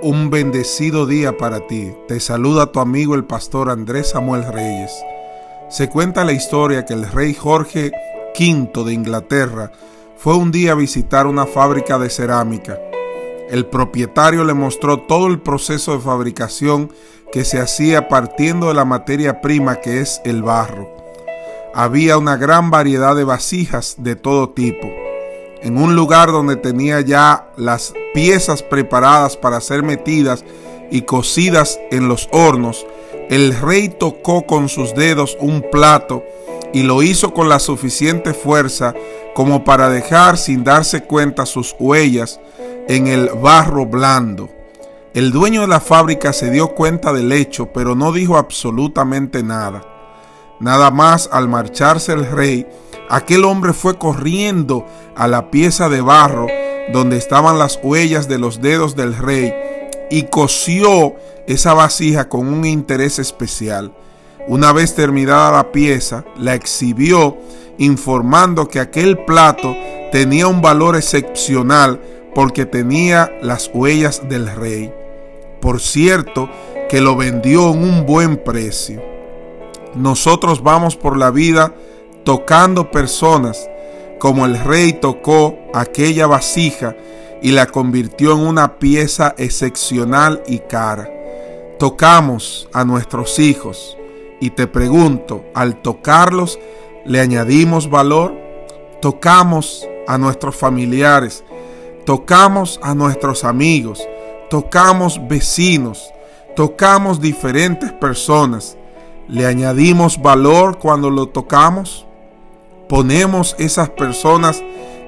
Un bendecido día para ti. Te saluda tu amigo el pastor Andrés Samuel Reyes. Se cuenta la historia que el rey Jorge V de Inglaterra fue un día a visitar una fábrica de cerámica. El propietario le mostró todo el proceso de fabricación que se hacía partiendo de la materia prima que es el barro. Había una gran variedad de vasijas de todo tipo en un lugar donde tenía ya las piezas preparadas para ser metidas y cocidas en los hornos, el rey tocó con sus dedos un plato y lo hizo con la suficiente fuerza como para dejar sin darse cuenta sus huellas en el barro blando. El dueño de la fábrica se dio cuenta del hecho, pero no dijo absolutamente nada. Nada más al marcharse el rey, aquel hombre fue corriendo a la pieza de barro donde estaban las huellas de los dedos del rey y cosió esa vasija con un interés especial. Una vez terminada la pieza, la exhibió informando que aquel plato tenía un valor excepcional porque tenía las huellas del rey. Por cierto, que lo vendió en un buen precio. Nosotros vamos por la vida tocando personas como el rey tocó aquella vasija y la convirtió en una pieza excepcional y cara. Tocamos a nuestros hijos y te pregunto, al tocarlos, ¿le añadimos valor? Tocamos a nuestros familiares, tocamos a nuestros amigos, tocamos vecinos, tocamos diferentes personas ¿Le añadimos valor cuando lo tocamos? ¿Ponemos esas personas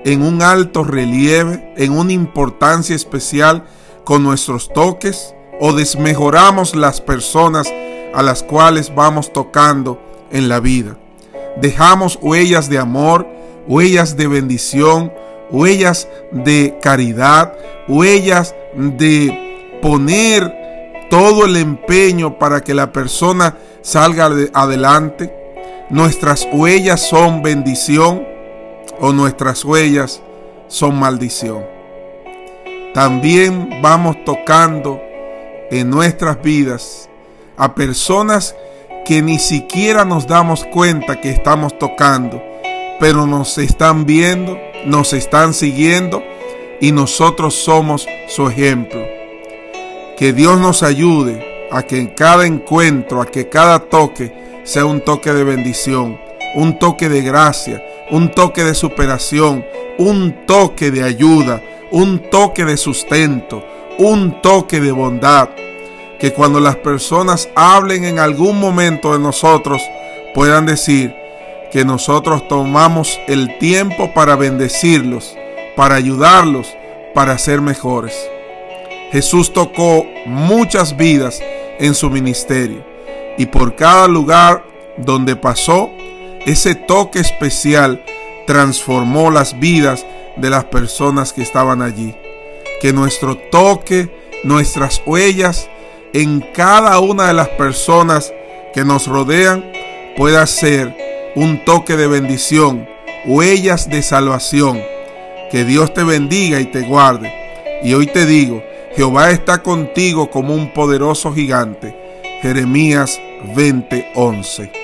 en un alto relieve, en una importancia especial con nuestros toques? ¿O desmejoramos las personas a las cuales vamos tocando en la vida? ¿Dejamos huellas de amor, huellas de bendición, huellas de caridad, huellas de poner todo el empeño para que la persona salga adelante? ¿Nuestras huellas son bendición o nuestras huellas son maldición? También vamos tocando en nuestras vidas a personas que ni siquiera nos damos cuenta que estamos tocando, pero nos están viendo, nos están siguiendo y nosotros somos su ejemplo. Que Dios nos ayude a que en cada encuentro, a que cada toque sea un toque de bendición, un toque de gracia, un toque de superación, un toque de ayuda, un toque de sustento, un toque de bondad. Que cuando las personas hablen en algún momento de nosotros, puedan decir que nosotros tomamos el tiempo para bendecirlos, para ayudarlos, para ser mejores. Jesús tocó muchas vidas en su ministerio. Y por cada lugar donde pasó, ese toque especial transformó las vidas de las personas que estaban allí. Que nuestro toque, nuestras huellas en cada una de las personas que nos rodean pueda ser un toque de bendición, huellas de salvación. Que Dios te bendiga y te guarde. Y hoy te digo, Jehová está contigo como un poderoso gigante. Jeremías 20:11